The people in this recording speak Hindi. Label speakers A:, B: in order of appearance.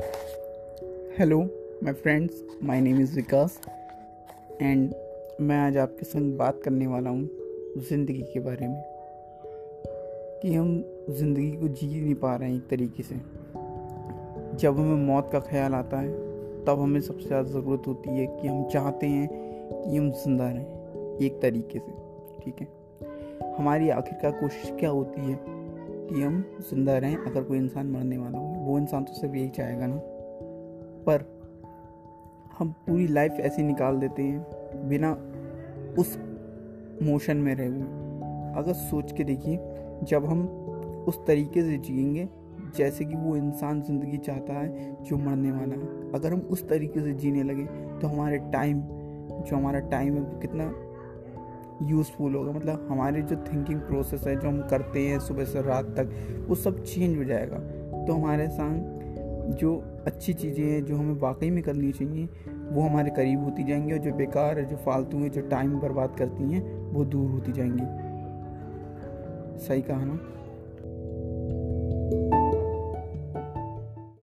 A: Hello my friends my name is Vikas and मैं आज आपके संग बात करने वाला हूँ ज़िंदगी के बारे में। कि हम ज़िंदगी को जी नहीं पा रहे हैं एक तरीके से। जब हमें मौत का ख्याल आता है, तब हमें सबसे ज़्यादा ज़रूरत होती है कि हम चाहते हैं कि हम ज़िंदा रहें एक तरीके से, ठीक है? हमारी आखिरकार कोशिश क्या होती है? कि हम ज़िंदा रहें, अगर कोई इंसान मरने वाला हो, वो इंसान तो सिर्फ़ यही चाहेगा ना। पर हम पूरी लाइफ ऐसी निकाल देते हैं, बिना उस मोशन में रहे हुए। अगर सोच के देखिए, जब हम उस तरीके से जिएँगे, जैसे कि वो इंसान ज़िंदगी चाहता है जो मरने वाला है। अगर हम उस तरीके से जीने लगे तो हमारे टाइम जो हमारा टाइम है, वो कितना यूज़फुल होगा। मतलब हमारे जो थिंकिंग प्रोसेस है, जो हम करते हैं सुबह से रात तक, वो सब चेंज हो जाएगा। तो हमारे संग जो अच्छी चीज़ें हैं, जो हमें वाकई में करनी चाहिए, वो हमारे करीब होती जाएँगी और जो बेकार है, जो फालतू है, जो टाइम बर्बाद करती हैं, वो दूर होती जाएँगी। सही कहा ना?